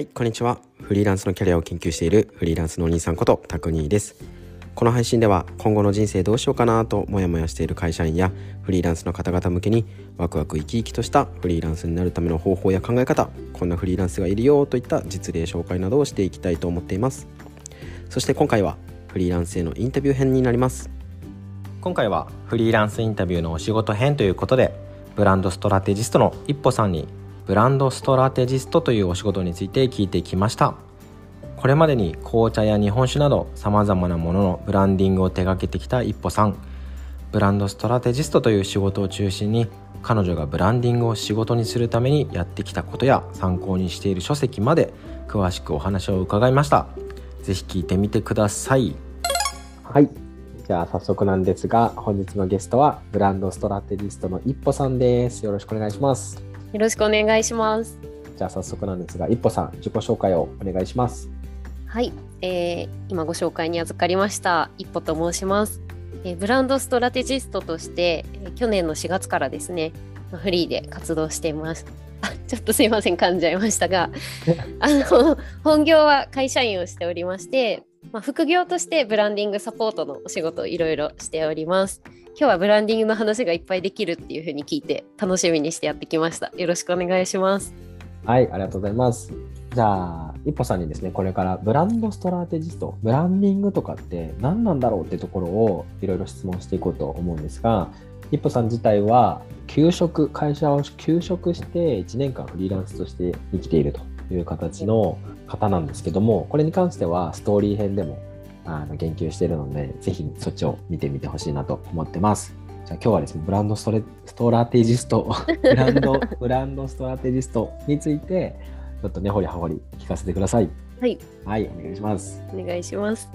はい、こんにちは。フリーランスのキャリアを研究しているフリーランスのお兄さんことタクニーです。この配信では今後の人生どうしようかなとモヤモヤしている会社員やフリーランスの方々向けにワクワク生き生きとしたフリーランスになるための方法や考え方、こんなフリーランスがいるよといった実例紹介などをしていきたいと思っています。そして今回はフリーランスへのインタビュー編になります。今回はフリーランスインタビューのお仕事編ということでブランドストラテジストの一歩さんにブランドストラテジストというお仕事について聞いてきました。これまでに紅茶や日本酒などさまざまなもののブランディングを手掛けてきた一歩さん。ブランドストラテジストという仕事を中心に彼女がブランディングを仕事にするためにやってきたことや参考にしている書籍まで詳しくお話を伺いました。ぜひ聞いてみてください。はい。じゃあ早速なんですが本日のゲストはブランドストラテジストの一歩さんです。よろしくお願いします。よろしくお願いします。じゃあ早速なんですが一歩さん自己紹介をお願いしますはい、えー、今ご紹介に預かりました一歩と申します、えーブランドストラテジストとして、えー去年の4月からですねまあフリーで活動しています。あちょっとすいません噛んじゃいましたが あの本業は会社員をしておりまして、まあ、副業としてブランディングサポートのお仕事をいろいろしております。今日はブランディングの話がいっぱいできるっていうふうに聞いて楽しみにしてやってきました。よろしくお願いします。はい、ありがとうございます。じゃあ、一歩さんにですね、これからブランドストラテジスト、ブランディングとかって何なんだろうってところをいろいろ質問していこうと思うんですが、一歩さん自体は休職、会社を休職して1年間フリーランスとして生きているという形の方なんですけども、これに関してはストーリー編でもあの言及しているので、ぜひそっちを見てみてほしいなと思ってます。じゃあ今日はですね、ブランドストレストラテジスト、ブランド、ブランドストラテジストについて、ちょっと根掘り葉掘り聞かせてください。はい、はい、お願いします。お願いします。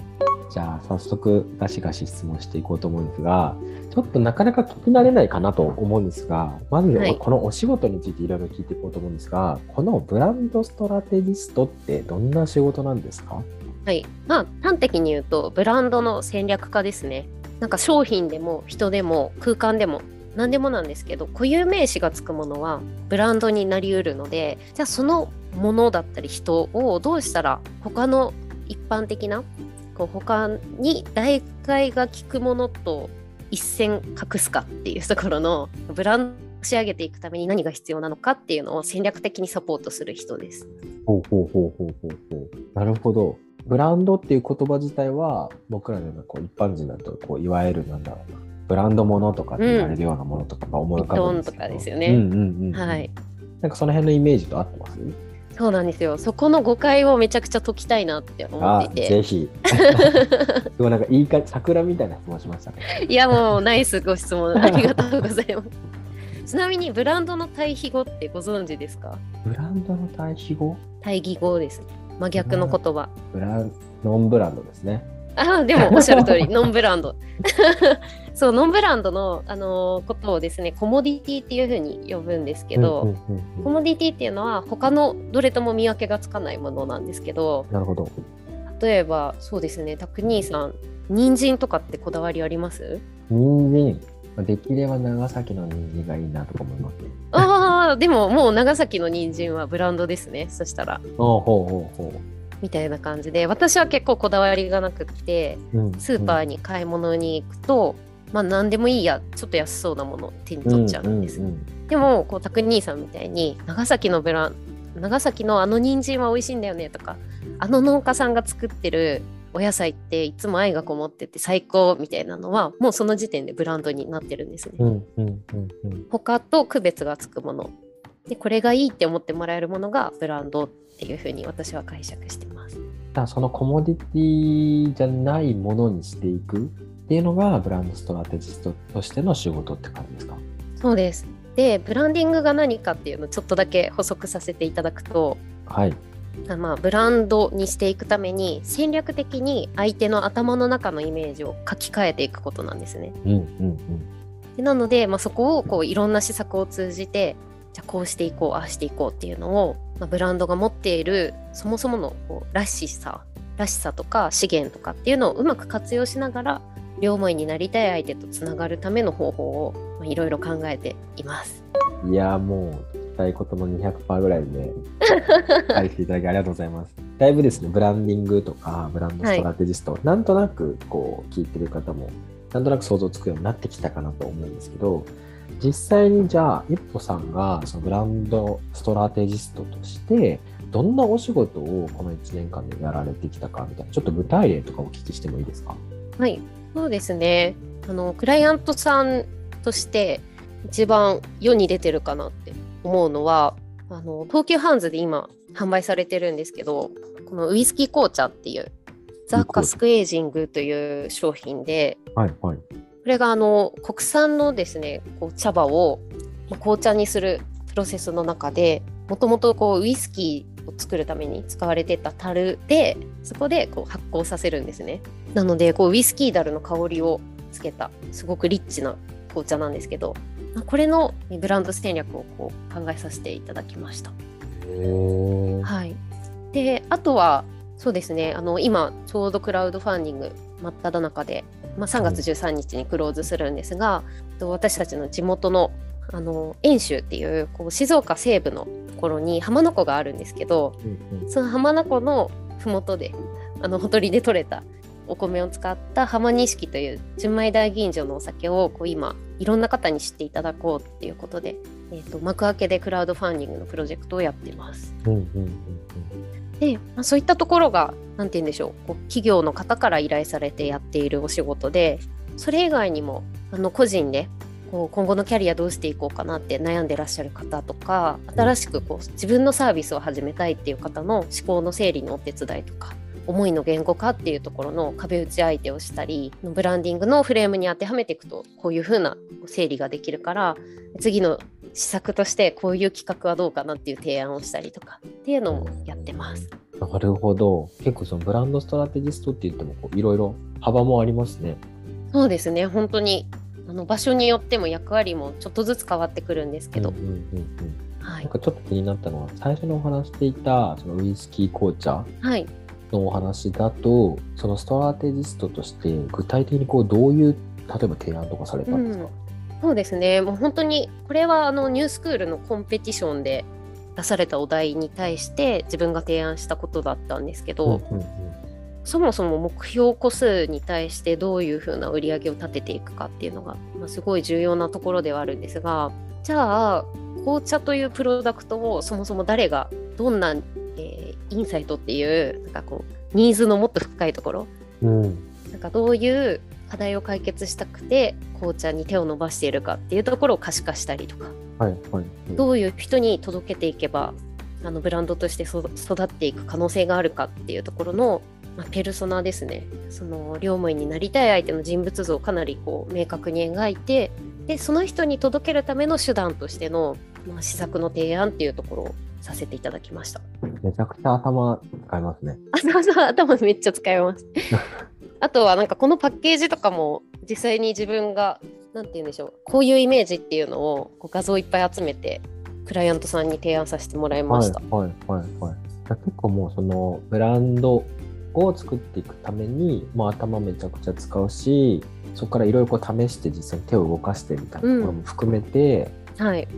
じゃあ早速ガシガシ質問していこうと思うんですが、ちょっとなかなか聞き慣れないかなと思うんですが、まずはいこのお仕事についていろいろ聞いていこうと思うんですが、このブランドストラテジストってどんな仕事なんですか？はい、まあ端的に言うとブランドの戦略家ですね。なんか商品でも人でも空間でも何でもなんですけど固有名詞がつくものはブランドになりうるのでじゃあそのものだったり人をどうしたら他の一般的なこう他に代替が効くものと一線隠すかっていうところのブランド仕上げていくために何が必要なのかっていうのを戦略的にサポートする人です。ほうほうほうほうほうほう。なるほど。ブランドっていう言葉自体は、僕らのこう一般人だとこういわゆるなんだろうな、ブランドものとかって言われるようなものとかが思い浮かぶんですとかですよねうんうんうん。はい。なんかその辺のイメージと合ってます？そうなんですよ。そこの誤解をめちゃくちゃ解きたいなって思あっていて。ぜひ。でもなんかいいか桜みたいな質問しましたね。いやもうナイスご質問ありがとうございます。ちなみにブランドの対比語ってご存知ですか？ブランドの対比語？対義語ですね。真逆の言葉。ブランノンブランドですね。ああ、でもおっしゃる通り、ノンブランド。そう、ノンブランドの、あのーことをですね、コモディティっていうふうに呼ぶんですけど、うんうんうんコモディティっていうのは他のどれとも見分けがつかないものなんですけど、なるほど。例えばそうですね、タクニーさん、人参とかってこだわりあります？人参。まあできれば長崎の人参がいいなとか思います。ああ、でももう長崎の人参はブランドですね。そしたら。おうほうほうほみたいな感じで、私は結構こだわりがなくって、う。うんスーパーに買い物に行くと、まあ何でもいいや、ちょっと安そうなものを手に取っちゃうんです。うんうんでも、こう、タク兄さんみたいに、長崎のブラン、長崎のあの人参は美味しいんだよねとか、あの農家さんが作ってるお野菜っていつも愛がこもってて最高みたいなのは、もうその時点でブランドになってるんですね。うんうんうんうん他と区別がつくものでこれがいいって思ってもらえるものがブランドっていうふうに私は解釈してます。だそのコモディティじゃないものにしていくっていうのがブランドストラテジストとしての仕事って感じですか？そうですでブランディングが何かっていうのをちょっとだけ補足させていただくと、はい。あまあ、ブランドにしていくために戦略的に相手の頭の中のイメージを書き換えていくことなんですね。うんうんでなので、まあ、そこをこういろんな施策を通じてじゃあこうしていこうああしていこうっていうのを、まあ、ブランドが持っているそもそものこうらしさらしさとか資源とかっていうのをうまく活用しながら両思いになりたい相手とつながるための方法をまあいろいろ考えています。うん。いや、もうたいことの200%ぐらいで書いていただきありがとうございます。だいぶですね、ブランディングとか、ブランドストラテジスト、はい、なんとなくこう聞いてる方も、なんとなく想像つくようになってきたかなと思うんですけど、実際にじゃあ、一歩さんがそのブランドストラテジストとして、どんなお仕事をこの1年間でやられてきたかみたいな、ちょっと具体例とかお聞きしてもいいですか？はい、そうですね。あの、クライアントさんとして一番世に出てるかなって思うのは、あの、東急ハンズで今販売されてるんですけど、このウイスキー紅茶っていう、ザ・カスクエイジングという商品で、はいはい、これがあの国産のですねこう茶葉を紅茶にするプロセスの中でもともとウイスキーを作るために使われてた樽でそこでこう発酵させるんですね。なのでこうウイスキーダルの香りをつけたすごくリッチな紅茶なんですけどこれのブランド戦略をこう考えさせていただきました。はい、であとはそうですねあの今ちょうどクラウドファンディング真っ只中で、まあ、3月13日にクローズするんですが、うん、私たちの地元のあの遠州っていうこう静岡西部のところに浜名湖があるんですけど、うんうん、その浜名湖の麓であのほとりで採れたお米を使った浜錦という純米大吟醸のお酒をこう今いろんな方に知っていただこうっていうことで、えーと、幕開けでクラウドファンディングのプロジェクトをやってます。うんうんうんうんで、まあ、そういったところが何て言うんでしょうこう企業の方から依頼されてやっているお仕事でそれ以外にもあの個人でこう今後のキャリアどうしていこうかなって悩んでらっしゃる方とか新しくこう自分のサービスを始めたいっていう方の思考の整理のお手伝いとか思いの言語化っていうところの壁打ち相手をしたりブランディングのフレームに当てはめていくとこういう風な整理ができるから次の施策としてこういう企画はどうかなっていう提案をしたりとかっていうのもやってます。なるほど結構そのブランドストラテジストって言ってもいろいろ幅もありますね。そうですね本当にあの場所によっても役割もちょっとずつ変わってくるんですけど。うんうんうんうんはい、なんかちょっと気になったのは最初にお話していたそのウイスキー紅茶のお話だと、はい、そのストラテジストとして具体的にこうどういう例えば提案とかされたんですか、うん。そうですね。もう本当にこれはあのニュースクールのコンペティションで出されたお題に対して自分が提案したことだったんですけど、うんうんうん、そもそも目標個数に対してどういうふうな売り上げを立てていくかっていうのが、まあ、すごい重要なところではあるんですがじゃあ紅茶というプロダクトをそもそも誰がどんな、えー、インサイトっていうなんかこうニーズのもっと深いところ、うん、なんかどういう課題を解決したくて紅茶に手を伸ばしているかっていうところを可視化したりとか、はいはい、どういう人に届けていけばあのブランドとして育っていく可能性があるかっていうところの、まあ、ペルソナですね。その両思いになりたい相手の人物像をかなりこう明確に描いてでその人に届けるための手段としての、まあ、施策の提案っていうところをさせていただきました。めちゃくちゃ頭使いますね。あ、そうそう、頭めっちゃ使います。あとはなんかこのパッケージとかも実際に自分が何て言うんでしょうこういうイメージっていうのをこう画像いっぱい集めてクライアントさんに提案させてもらいました。はいはいはいはい、結構もうそのブランドを作っていくためにもう頭めちゃくちゃ使うしそこからいろいろ試して実際に手を動かしてみたいなところも含めて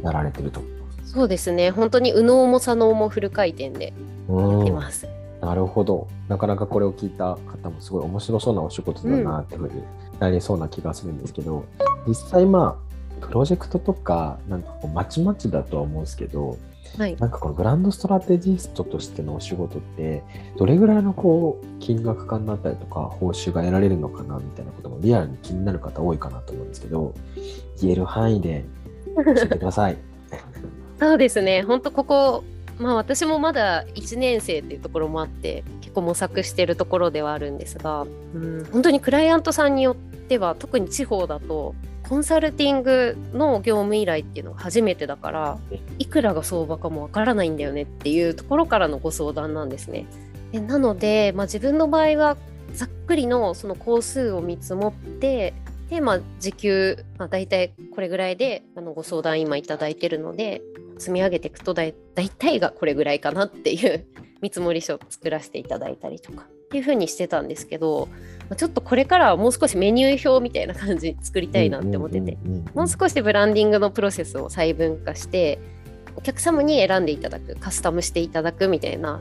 やられてると、うんはい、そうですね本当に右脳も左脳もフル回転でやってます。なるほど。なかなかこれを聞いた方もすごい面白そうなお仕事だなっていうふうになりそうな気がするんですけど、うん、実際まあプロジェクトとかなんかこうまちまちだとは思うんですけど、はい、なんかこのブランドストラテジストとしてのお仕事ってどれぐらいのこう金額感だったりとか報酬が得られるのかなみたいなこともリアルに気になる方多いかなと思うんですけど言える範囲で教えてください。そうですね本当ここまあ私もまだ1年生っていうところもあって結構模索してるところではあるんですが、うん、本当にクライアントさんによっては特に地方だとコンサルティングの業務依頼っていうのが初めてだからいくらが相場かもわからないんだよねっていうところからのご相談なんですね。でなので、まあ、自分の場合はざっくりのその工数を見積もってで、まあ、時給、まあ、大体これぐらいであのご相談今いただいてるので積み上げていくと大体がこれぐらいかなっていう 見積書を作らせていただいたりとかっていう風にしてたんですけど、まあ、ちょっとこれからはもう少しメニュー表みたいな感じ作りたいなって思ってて、もう少しブランディングのプロセスを細分化してお客様に選んでいただくカスタムしていただくみたいな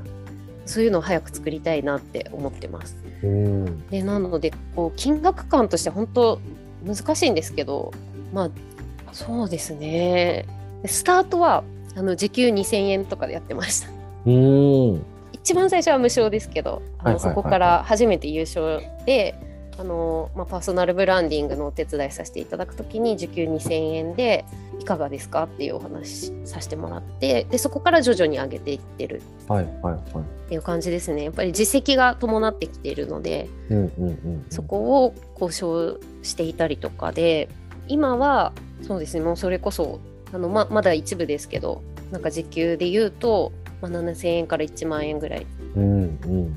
そういうのを早く作りたいなって思ってます。うんでなのでこう金額感として本当難しいんですけどまあそうですね。スタートはあの時給2000円とかでやってました。うん一番最初は無償ですけどあのそこから初めて優勝であの、まあ、パーソナルブランディングのお手伝いさせていただくときに時給2000円でいかがですかっていうお話させてもらってでそこから徐々に上げていってる。っていう感じですね。やっぱり実績が伴ってきているのでそこを交渉していたりとかで今はそうですねもうそれこそあのままだ一部ですけどなんか時給で言うと、まあ、7000円から1万円ぐらい。うんうんうん。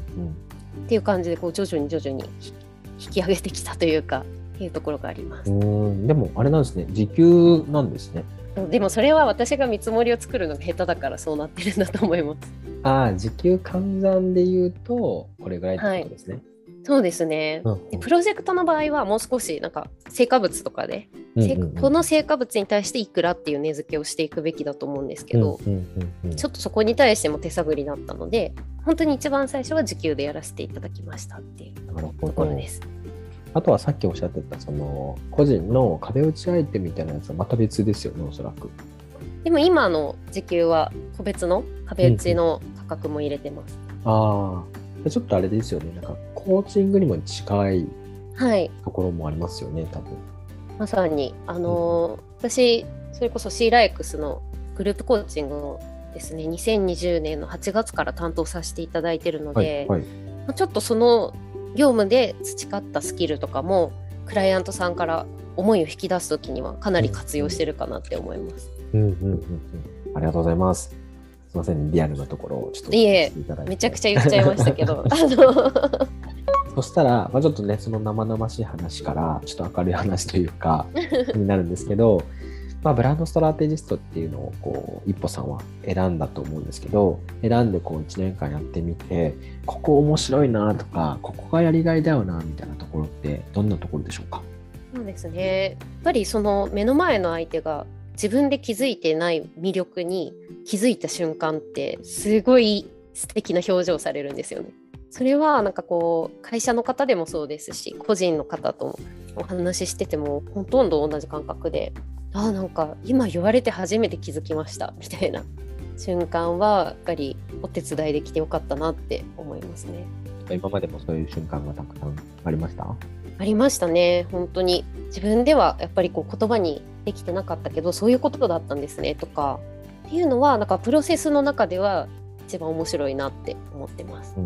っていう感じでこう徐々に徐々にひ引き上げてきたというかいうところがあります。うん。でもあれなんですね。時給なんですね。でもそれは私が見積もりを作るのが下手だからそうなってるんだと思います。ああ時給換算で言うとこれぐらいってことですね、そうですね。うんでプロジェクトの場合はもう少しなんか成果物とかで、せうんうんうん。この成果物に対していくらっていう値付けをしていくべきだと思うんですけど、うんうんうんうんちょっとそこに対しても手探りだったので本当に一番最初は時給でやらせていただきましたっていうところです。あとはさっきおっしゃってたその個人の壁打ち相手みたいなやつはまた別ですよねおそらく。でも今の時給は個別の壁打ちの価格も入れてます。ああちょっとあれですよねなんかコーチングにも近いはい。ところもありますよね多分。まさに。あのー私それこそ C ライクスのグループコーチングをですね2020年の8月から担当させていただいてるので、はいはい。まあちょっとその業務で培ったスキルとかもクライアントさんから思いを引き出す時にはかなり活用してるかなって思います。うんうんうんうん。ありがとうございます。すいませんリアルなところをちょっといえめちゃくちゃ言っちゃいましたけど。あのそしたら、まあ、ちょっとね、その生々しい話から、ちょっと明るい話というか、になるんですけど、まあ、ブランドストラテジストっていうのを、こう、一歩さんは選んだと思うんですけど、選んでこう、1年間やってみて、ここ面白いなとか、ここがやりがいだよな、みたいなところって、どんなところでしょうか？そうですねやっぱりその目の前の相手が自分で気づいてない魅力に気づいた瞬間ってすごい素敵な表情されるんですよね。それはなんかこう会社の方でもそうですし個人の方とお話ししててもほとんど同じ感覚であーなんか今言われて初めて気づきましたみたいな瞬間はやっぱりお手伝いできてよかったなって思いますね。今までもそういう瞬間がたくさんありました？ありましたね本当に自分ではやっぱりこう言葉にできてなかったけどそういうことだったんですねとかっていうのはなんかプロセスの中では一番面白いなって思ってます。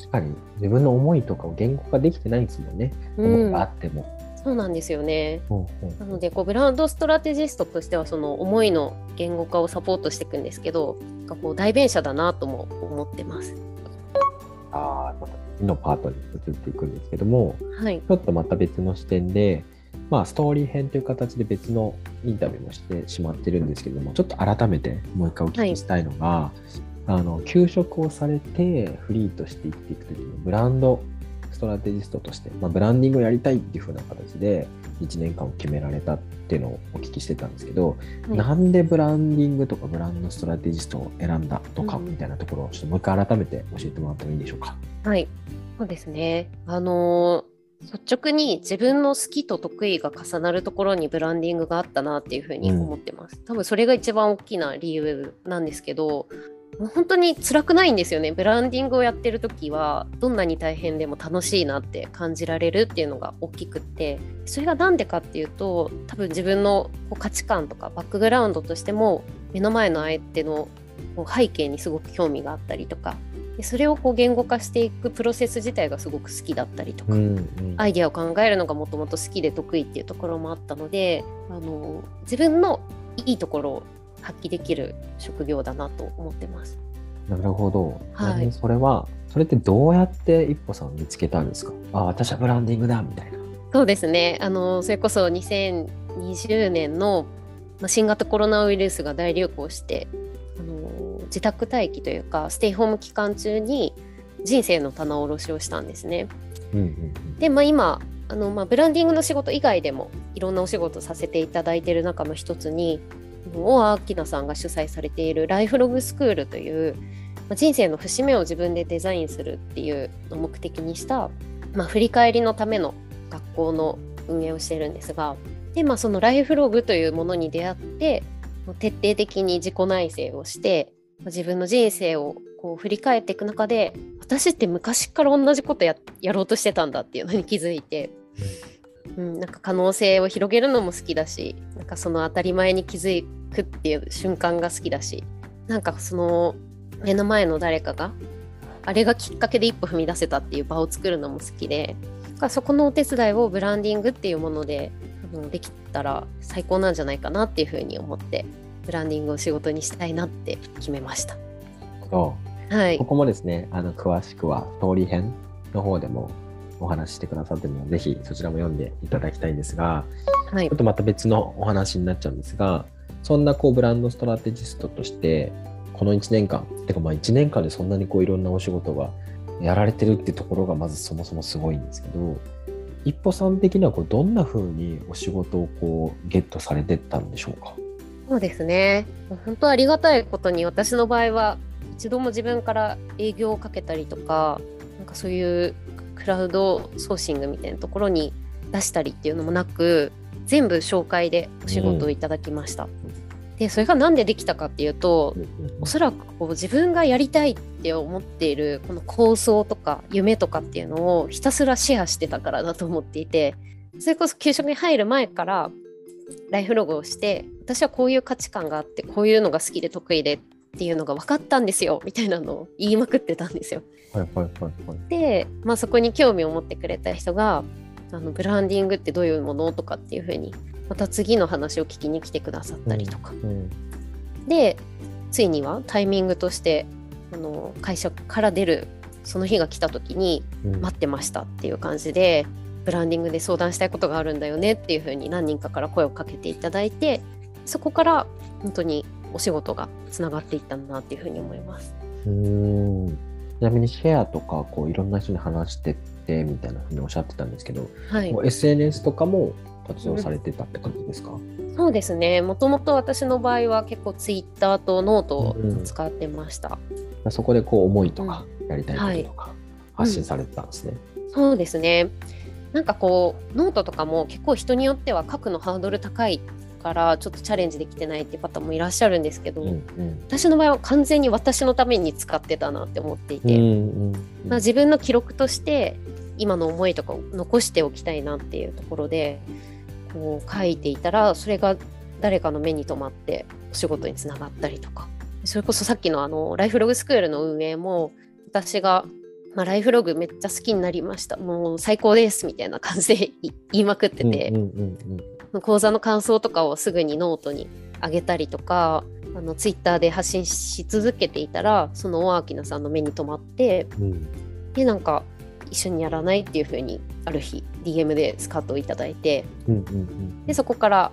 確かに、自分の思いとかを言語化できてないんですもんね。うん思いがあ、っても。そうなんですよね。うんうんなのでこうブランドストラテジストとしてはその思いの言語化をサポートしていくんですけどなこう代弁者だなとも思ってます。あーまた次のパートに移っていくんですけども、はい、ちょっとまた別の視点で、まあ、ストーリー編という形で別のインタビューもしてしまってるんですけども、ちょっと改めてもう一回お聞きしたいのが、あの休職をされてフリーとして生きていくときに、ブランドストラテジストとして、まあ、ブランディングをやりたいっていう風な形で1年間を決められたっていうのをお聞きしてたんですけど、はいなんでブランディングとかブランドストラテジストを選んだとかうんみたいなところをちょっともう一回改めて教えてもらってもいいでしょうか？はい、そうですね。あのー率直に自分の好きと得意が重なるところにブランディングがあったなっていうふうに思ってます。多分それが一番大きな理由なんですけど、もう本当に辛くないんですよね。ブランディングをやってる時はどんなに大変でも楽しいなって感じられるっていうのが大きくって、それがなんでかっていうと、多分自分のこう価値観とかバックグラウンドとしても目の前の相手のこう背景にすごく興味があったりとかでそれをこう言語化していくプロセス自体がすごく好きだったりとか、うんうんアイデアを考えるのがもともと好きで得意っていうところもあったのであの自分のいいところを発揮できる職業だなと思ってます。なるほど。はいそれは、それってどうやって一歩さんを見つけたんですか？あ、私はブランディングだみたいな。そうですねあのそれこそ2020年の、まあ、新型コロナウイルスが大流行してあの自宅待機というかステイホーム期間中に人生の棚卸しをしたんですね。うんうんうん。で、まあ、今あの、まあ、ブランディングの仕事以外でもいろんなお仕事させていただいている中の一つに大明菜さんが主催されているライフログスクールというまあ人生の節目を自分でデザインするっていうのを目的にした、まあ、振り返りのための学校の運営をしているんですがで、まあ、そのライフログというものに出会ってもう徹底的に自己内省をしてまあ自分の人生をこう振り返っていく中で私って昔から同じことややろうとしてたんだっていうのに気づいて、うん、なんか可能性を広げるのも好きだしなんかその当たり前に気づくっていう瞬間が好きだしなんかその目の前の誰かがあれがきっかけで一歩踏み出せたっていう場を作るのも好きでそこのお手伝いをブランディングっていうものでできたら最高なんじゃないかなっていうふうに思ってブランディングを仕事にしたいなって決めました。はいこ、こもですね、あの詳しくはストーリー編の方でもお話ししてくださってるので、ぜひそちらも読んでいただきたいんですが、はい。ちょっとまた別のお話になっちゃうんですが、そんなこうブランドストラテジストとして、この1年間、てかまあ1年間でそんなにこういろんなお仕事がやられてるってところがまずそもそもすごいんですけど、一歩さん的にはこうどんな風にお仕事をこうゲットされてったんでしょうか？そうですね。本当ありがたいことに私の場合は一度も自分から営業をかけたりとかなんかそういうクラウドソーシングみたいなところに出したりっていうのもなく全部紹介でお仕事をいただきました。でそれが何でできたかっていうとおそらくこう自分がやりたいって思っているこの構想とか夢とかっていうのをひたすらシェアしてたからだと思っていてそれこそ給食に入る前からライフログをして私はこういう価値観があってこういうのが好きで得意でっていうのが分かったんですよみたいなのを言いまくってたんですよ。はいはいはいはい。で、まあ、そこに興味を持ってくれた人があのブランディングってどういうものとかっていうふうにまた次の話を聞きに来てくださったりとか、うんでついにはタイミングとしてあの会社から出るその日が来た時にうん待ってましたっていう感じでブランディングで相談したいことがあるんだよねっていうふうに何人かから声をかけていただいてそこから本当にお仕事がつながっていったんだなっていうふうに思います。うーん。ちなみにシェアとかこういろんな人に話してってみたいなふうにおっしゃってたんですけど、はい。SNS とかも活用されてたって感じですか、そうですね。もともと私の場合は結構ツイッターとノートをうんうん。使ってました、そこでこう思いとかやりたいこととか発信されてたんですね。そうですね。なんかこうノートとかも結構人によっては書くのハードル高いからちょっとチャレンジできてないっていう方もいらっしゃるんですけど、うんうん。私の場合は完全に私のために使ってたなって思っていて、うんうんまあ、自分の記録として今の思いとかを残しておきたいなっていうところでこう書いていたらそれが誰かの目に留まってお仕事につながったりとか。それこそさっきのあのライフログスクールの運営も私が、まあ、ライフログめっちゃ好きになりました。もう最高ですみたいな感じで言いまくってて、うんうんうん講座の感想とかをすぐにノートに上げたりとかあのツイッターで発信し続けていたらその大明さんの目に留まってうんでなんか一緒にやらないっていう風にある日 DM でスカウトをいただいてうんうんうんでそこから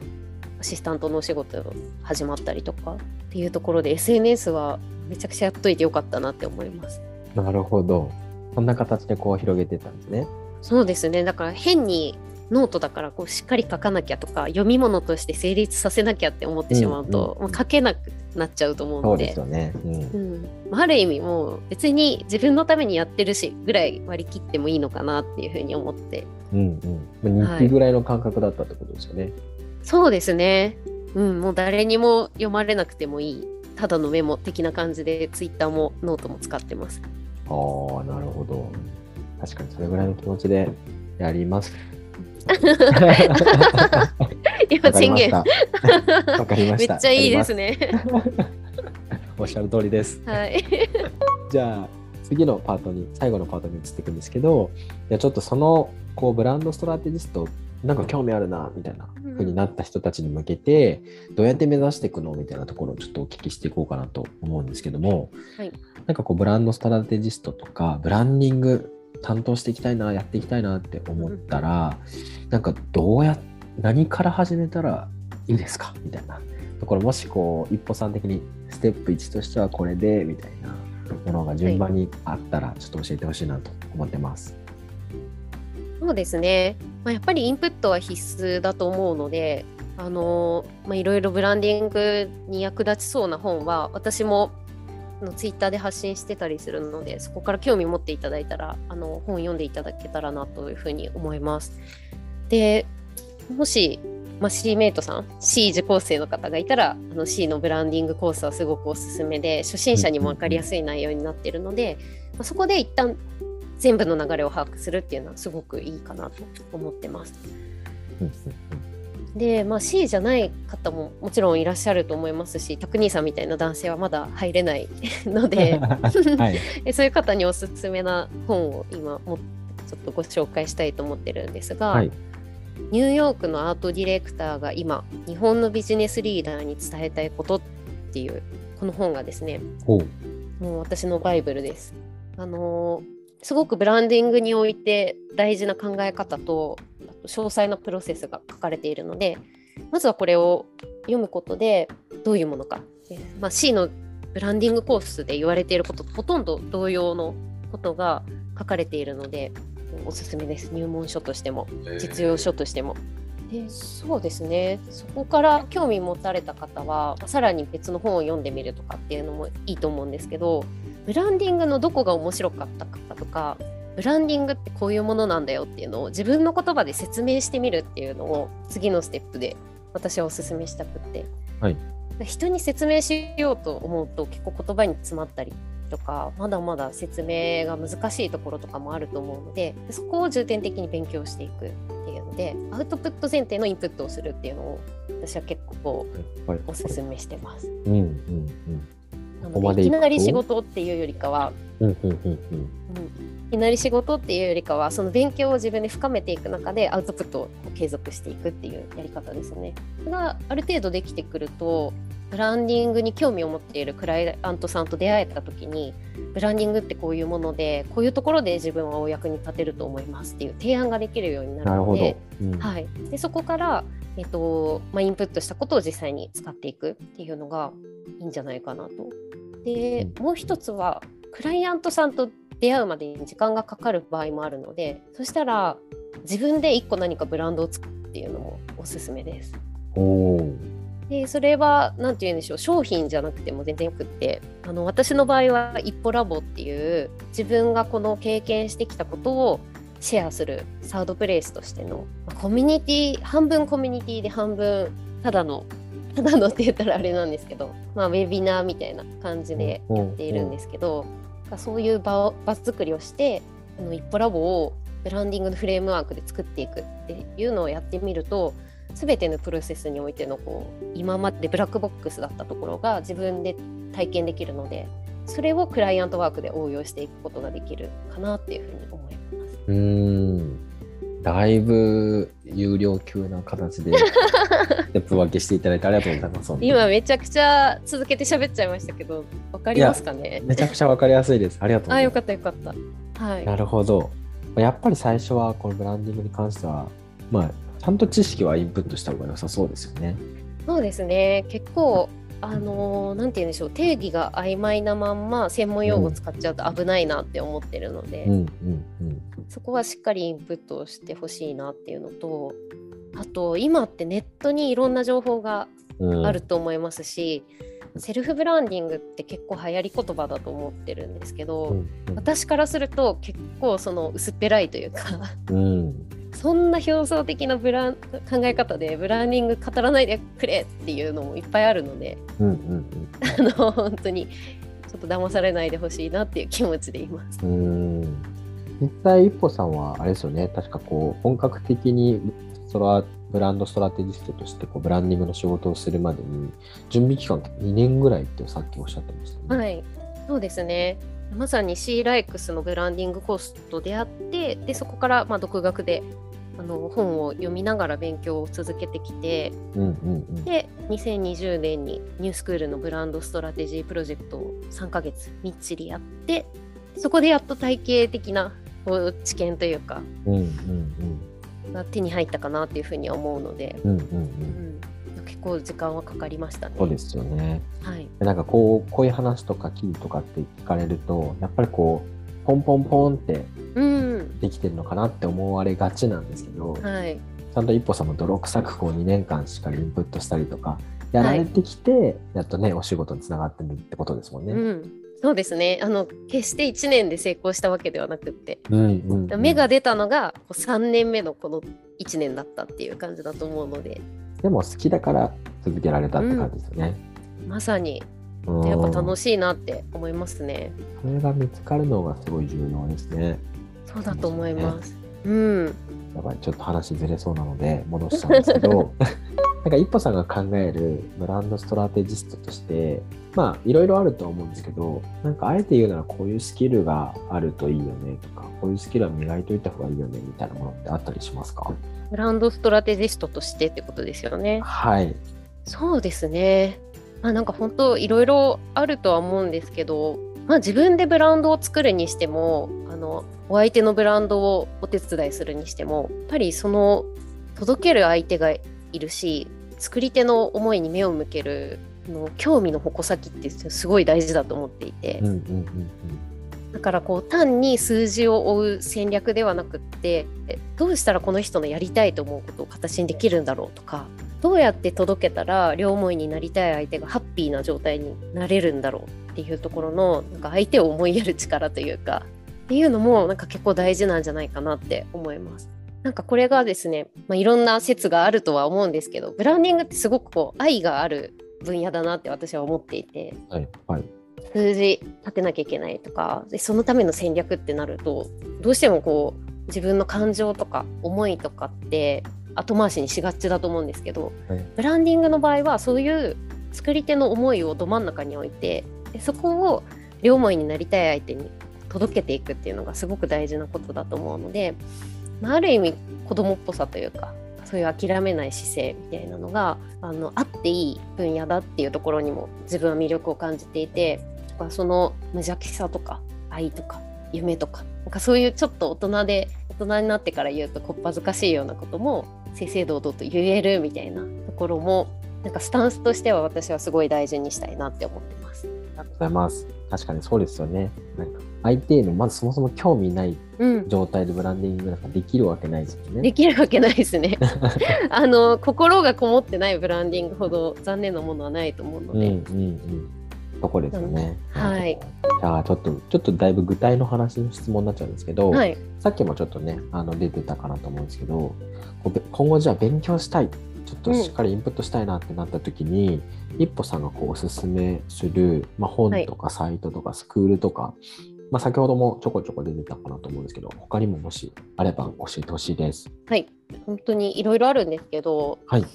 アシスタントのお仕事が始まったりとかっていうところで SNS はめちゃくちゃやっといてよかったなって思います。なるほど。そんな形でこう広げてたんですね。そうですねだから変にノートだからこうしっかり書かなきゃとか読み物として成立させなきゃって思ってしまうと、うんうんもう書けなくなっちゃうと思うのですよね。うんあある意味もう別に自分のためにやってるしぐらい割り切ってもいいのかなっていうふうに思ってうんうん。まあ日記ぐらいの感覚だったってことですよね。そうですねうんもう誰にも読まれなくてもいいただのメモ的な感じでツイッターもノートも使ってますああ、なるほど。確かにそれぐらいの気持ちでやります。今宣言 わかりました。め。っちゃいいですね。ねおっしゃる通りです。はい じゃあ次のパートに最後のパートに移っていくんですけどじゃあちょっとそのこうブランドストラテジストなんか興味あるなみたいな風になった人たちに向けてどうやって目指していくのみたいなところをちょっとお聞きしていこうかなと思うんですけども、はいなんかこうブランドストラテジストとかブランディング担当していきたいなやっていきたいなって思ったら、なんかどうや何から始めたらいいですか？みたいな。ところもしこう一歩さん的にステップ1としてはこれでみたいなものが順番にあったらちょっと教えてほしいなと思ってます。そうですね、まあ、やっぱりインプットは必須だと思うのであのまあ、いろいろブランディングに役立ちそうな本は私ものツイッターで発信してたりするのでそこから興味持っていただいたらあの本読んでいただけたらなというふうに思います。でもし、まあ、C メイトさん C 受講生の方がいたらあの C のブランディングコースはすごくおすすめで初心者にも分かりやすい内容になっているので、まあ、そこで一旦全部の流れを把握するっていうのはすごくいいかなと思ってます。で、まあ、C じゃない方ももちろんいらっしゃると思いますし拓兄さんみたいな男性はまだ入れない ので、はい、そういう方におすすめな本を今もちょっとご紹介したいと思ってるんですが、はい、ニューヨークのアートディレクターが今日本のビジネスリーダーに伝えたいことっていうこの本がですねもう私のバイブルです。あのすごくブランディングにおいて大事な考え方と詳細なプロセスが書かれているのでまずはこれを読むことでどういうものか、まあ、C のブランディングコースで言われていることとほとんど同様のことが書かれているのでおすすめです。入門書としても実用書としても。でそうですね。そこから興味持たれた方はさらに別の本を読んでみるとかっていうのもいいと思うんですけどブランディングのどこが面白かったかとかブランディングってこういうものなんだよっていうのを自分の言葉で説明してみるっていうのを次のステップで私はおすすめしたくって、はい、人に説明しようと思うと結構言葉に詰まったりとかまだまだ説明が難しいところとかもあると思うのでそこを重点的に勉強していくっていうのでアウトプット前提のインプットをするっていうのを私は結構おすすめしてます。うんうんうん。なのでいきなり仕事っていうよりかは、うんうんうん。うん、いきなり仕事っていうよりかはその勉強を自分で深めていく中でアウトプットを継続していくっていうやり方ですね。がある程度できてくるとブランディングに興味を持っているクライアントさんと出会えた時にブランディングってこういうものでこういうところで自分はお役に立てると思いますっていう提案ができるようになるのでうん、はい、でそこから、えっとまあ、インプットしたことを実際に使っていくっていうのがいいんじゃないかなと。でもう一つはクライアントさんと出会うまでに時間がかかる場合もあるのでそしたら自分で1個何かブランドを作るっていうのもおすすめです。でそれは何て言うんでしょう商品じゃなくても全然よくってあの私の場合は一歩ラボっていう自分がこの経験してきたことをシェアするサードプレイスとしてのコミュニティ半分コミュニティで半分ただのただのって言ったらあれなんですけど、まあ、ウェビナーみたいな感じでやっているんですけど、うん、そういう場を場作りをしてあの一歩ラボをブランディングのフレームワークで作っていくっていうのをやってみると全てのプロセスにおいてのこう今までブラックボックスだったところが自分で体験できるのでそれをクライアントワークで応用していくことができるかなっていうふうに思います。うんだいぶ有料級な形でステップ分けしていただいてありがとうございます。今めちゃくちゃ続けて喋っちゃいましたけど、わかりますかね？めちゃくちゃわかりやすいです。ありがとうございます。あ、よかったよかった。はい。なるほど。やっぱり最初はこのブランディングに関しては、まあ、ちゃんと知識はインプットした方が良さそうですよね。そうですね。結構あのー、なんて言うんでしょう。定義が曖昧なまんま専門用語使っちゃうと危ないなって思ってるので、うんうんうん、そこはしっかりインプットしてほしいなっていうのとあと今ってネットにいろんな情報があると思いますし、うん、セルフブランディングって結構流行り言葉だと思ってるんですけど、私からすると結構その薄っぺらいというかうんそんな表層的なブラン考え方でブランディング語らないでくれっていうのもいっぱいあるので、うんうんうん、あの本当にちょっと騙されないでほしいなっていう気持ちでいます。うん。実際いっぽさんはあれですよね。確かこう本格的にそのブランドストラテジストとしてこうブランディングの仕事をするまでに準備期間2年ぐらいってさっきおっしゃってましたね。はい。そうですねまさに C ライクスのブランディングコースと出会ってでそこからまあ独学であの本を読みながら勉強を続けてきて、うんうんうん、で2020年にニュースクールのブランドストラテジープロジェクトを3ヶ月みっちりやってそこでやっと体系的な知見というか、うんうんうん、が手に入ったかなっていうふうに思うので、うんうん。うん結構時間はかかりましたね。そうですよね。はい。なんかこうこういう話とか記事とかって聞かれるとやっぱりこうポンポンポンってできてるのかなって思われがちなんですけど、はい、ちゃんと一歩さんも泥臭くこう2年間しっかりインプットしたりとかやられてきて、はい、やっとねお仕事につながってるってことですもんね。うんそうですねあの決して1年で成功したわけではなくって、うんうんうん、芽が出たのが3年目のこの1年だったっていう感じだと思うのででも好きだから続けられたって感じですよね、うん、まさに。やっぱ楽しいなって思いますね。それが見つかるのがすごい重要ですね。そうだと思います、ね、うん。やばいちょっと話ずれそうなので戻しちゃうんですけど。なんか一歩さんが考えるブランドストラテジストとしてまあいろいろあると思うんですけどなんかあえて言うならこういうスキルがあるといいよねとかこういうスキルは磨いといた方がいいよねみたいなものってあったりしますか？ブランドストラテジストとしてってことですよね。はい。そうですね。まあなんか本当いろいろあるとは思うんですけどまあ自分でブランドを作るにしてもあのお相手のブランドをお手伝いするにしてもやっぱりその届ける相手がいるし作り手の思いに目を向けるの興味の矛先ってすごい大事だと思っていて、だからこう単に数字を追う戦略ではなくってどうしたらこの人のやりたいと思うことを形にできるんだろうとかどうやって届けたら両思いになりたい相手がハッピーな状態になれるんだろうっていうところのなんか相手を思いやる力というかっていうのもなんか結構大事なんじゃないかなって思います。なんかこれがですね、まあ、いろんな説があるとは思うんですけどブランディングってすごくこう愛がある分野だなって私は思っていて、はいはい、数字立てなきゃいけないとかでそのための戦略ってなるとどうしてもこう自分の感情とか思いとかって後回しにしがちだと思うんですけど、はい、ブランディングの場合はそういう作り手の思いをど真ん中に置いてでそこを両思いになりたい相手に届けていくっていうのがすごく大事なことだと思うので、まあ、ある意味子供っぽさというかそういう諦めない姿勢みたいなのがあのあっていい分野だっていうところにも自分は魅力を感じていてその無邪気さとか愛とか夢とかなんかそういうちょっと大人で大人になってから言うとこっぱずかしいようなことも正々堂々と言えるみたいなところもなんかスタンスとしては私はすごい大事にしたいなって思ってます。ありがとうございます。確かにそうですよね。なんか相手へのまずそもそも興味ない状態でブランディングなんかできるわけないですよね。できるわけないですね。あの心がこもってないブランディングほど残念なものはないと思うので。うんうんうんとこですよね。はい。じゃあちょっとちょっとだいぶ具体の話の質問になっちゃうんですけど、はい、さっきもちょっとねあの出てたかなと思うんですけど、今後じゃあ勉強したいちょっとしっかりインプットしたいなってなった時に、うん、一歩さんがこうおすすめする、まあ、本とかサイトとかスクールとか、はい、まあ、先ほどもちょこちょこ出てたかなと思うんですけど他にももしあれば教えてほしいです。はい本当にいろいろあるんですけど、はい、ちょ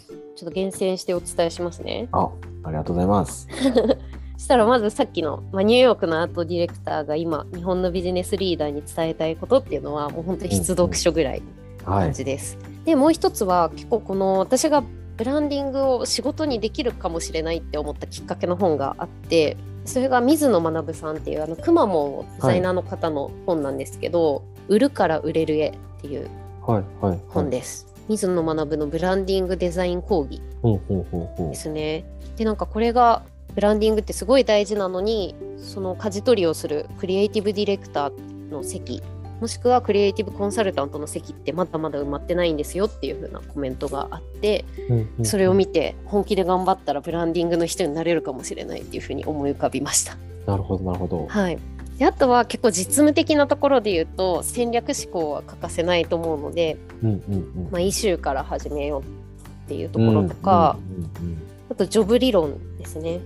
っと厳選してお伝えしますね。あありがとうございます。そしたらまずさっきの、まあ、ニューヨークのアートディレクターが今日本のビジネスリーダーに伝えたいことっていうのはもう本当に必読書ぐらいの感じです。うんうんはい、でもう一つは結構この私がブランディングを仕事にできるかもしれないって思ったきっかけの本があってそれが水野学さんっていうあのくまモンデザイナーの方の本なんですけど、はい、売るから売れるへっていう本です。はいはい、水野学のブランディングデザイン講義ですね。でなんかこれがブランディングってすごい大事なのにその舵取りをするクリエイティブディレクターの席もしくはクリエイティブコンサルタントの席ってまだまだ埋まってないんですよっていう風なコメントがあって、それを見て本気で頑張ったらブランディングの人になれるかもしれないっていう風に思い浮かびました。なるほどなるほど。はい。であとは結構実務的なところで言うと戦略思考は欠かせないと思うので、まあ、イシューから始めようっていうところとか、あとジョブ理論ですね。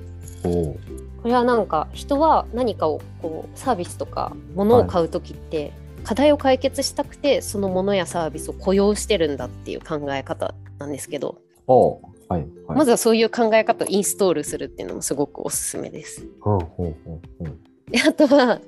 これはなんか人は何かをこうサービスとか物を買う時って、はい。課題を解決したくてそのものやサービスを雇用してるんだっていう考え方なんですけど、はいはい、まずはそういう考え方をインストールするっていうのもすごくおすすめです。であとは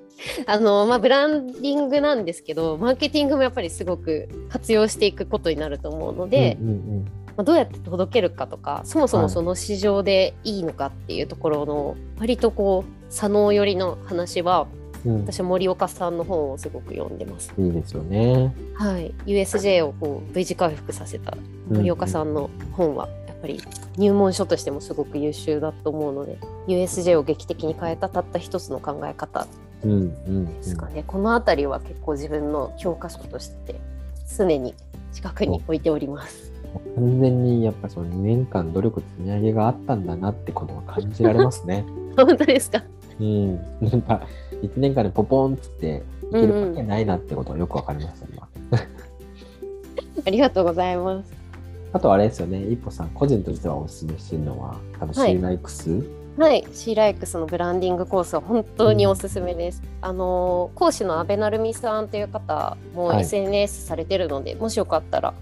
あの、まあ、ブランディングなんですけどマーケティングもやっぱりすごく活用していくことになると思うので、うんうんうんまあ、どうやって届けるかとかそもそもその市場でいいのかっていうところの、割とこう左脳寄りの話はうん、私森岡さんの本をすごく読んでます。いいですよね。はい、USJ をこう V 字回復させた森岡さんの本はやっぱり入門書としてもすごく優秀だと思うので USJ を劇的に変えたたった一つの考え方ですかね、うんうんうん、この辺りは結構自分の教科書として常に近くに置いております。完全にやっぱその2年間努力積み上げがあったんだなってことが感じられますね。本当ですか？うん。なんか1年間でポポンっつっていけるわけないなってことがよくわかりました、今。ありがとうございます。あとあれですよね、一歩さん、個人としてはお勧めしてるのは、多分シはいーライクス、はい、シーライクスのブランディングコースは本当におすすめです。あの講師の阿部成美さんという方もはい SNS されてるので、もしよかったら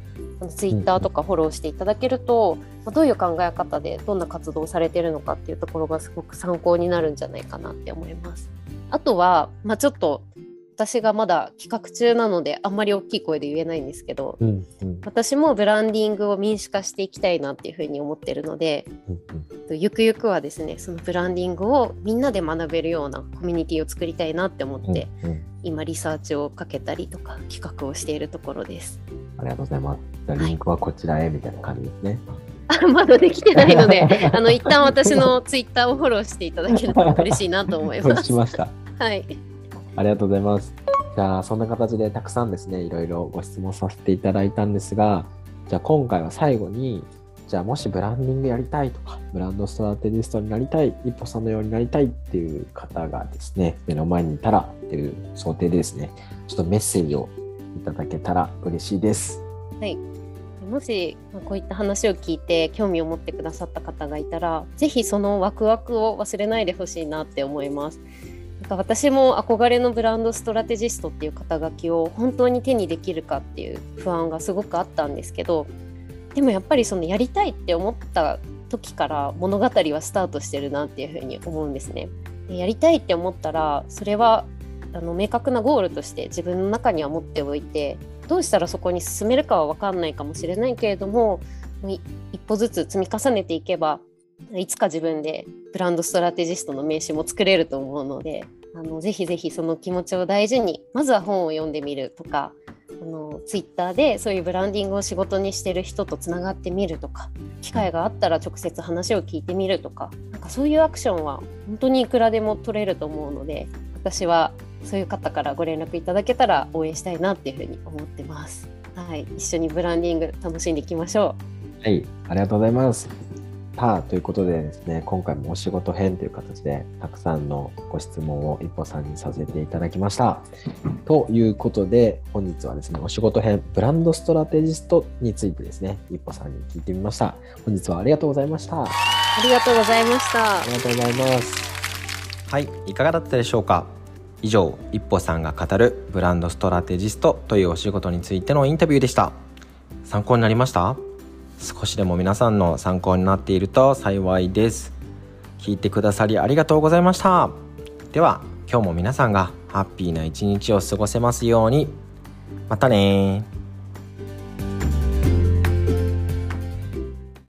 ツイッターとかフォローしていただけると、まあどういう考え方でどんな活動をされてるのかっていうところがすごく参考になるんじゃないかなって思います。あとは、まあ、ちょっと私がまだ企画中なのであんまり大きい声で言えないんですけど、うんうん私もブランディングを民主化していきたいなっていうふうに思ってるので、うんゆくゆくはですねそのブランディングをみんなで学べるようなコミュニティを作りたいなって思っうんて、うんうん今リサーチをかけたりとか企画をしているところです。ありがとうございます。リンクはこちらへみたいな感じですね。あ まだできてないのであの一旦私のツイッターをフォローしていただけると嬉しいなと思います。しました。はい、ありがとうございます。じゃあ、そんな形でたくさんですね、いろいろご質問させていただいたんですが、じゃあ今回は最後に、じゃあもしブランディングやりたいとか、ブランドストラテジストになりたい、一歩さんのようになりたいっていう方がですね、目の前にいたらっていう想定でですね、ちょっとメッセージをいただけたら嬉しいです。はいもしこういった話を聞いて興味を持ってくださった方がいたらぜひそのワクワクを忘れないでほしいなって思います。なんか私も憧れのブランドストラテジストっていう肩書きを本当に手にできるかっていう不安がすごくあったんですけどでもやっぱりそのやりたいって思った時から物語はスタートしてるなっていうふうに思うんですね。でやりたいって思ったらそれはあの明確なゴールとして自分の中には持っておいてどうしたらそこに進めるかは分かんないかもしれないけれども一歩ずつ積み重ねていけばいつか自分でブランドストラテジストの名刺も作れると思うのであのぜひぜひその気持ちを大事にまずは本を読んでみるとかあのツイッターでそういうブランディングを仕事にしてる人とつながってみるとか機会があったら直接話を聞いてみるとかなんかそういうアクションは本当にいくらでも取れると思うので私はそういう方からご連絡いただけたら応援したいなっていうふうに思ってます。はい、一緒にブランディング楽しんでいきましょうはい、ありがとうございます。さあ、ということでですね、今回もお仕事編という形で、たくさんのご質問を一歩さんにさせていただきました。ということで、本日はですね、お仕事編、ブランドストラテジストについてですね、一歩さんに聞いてみました。本日はありがとうございました。ありがとうございました。りがとうございます。はい、いかがだったでしょうか？以上、一歩さんが語るブランドストラテジストというお仕事についてのインタビューでした。参考になりました？少しでも皆さんの参考になっていると幸いです。聞いてくださりありがとうございました。では、今日も皆さんがハッピーな一日を過ごせますように。またねー。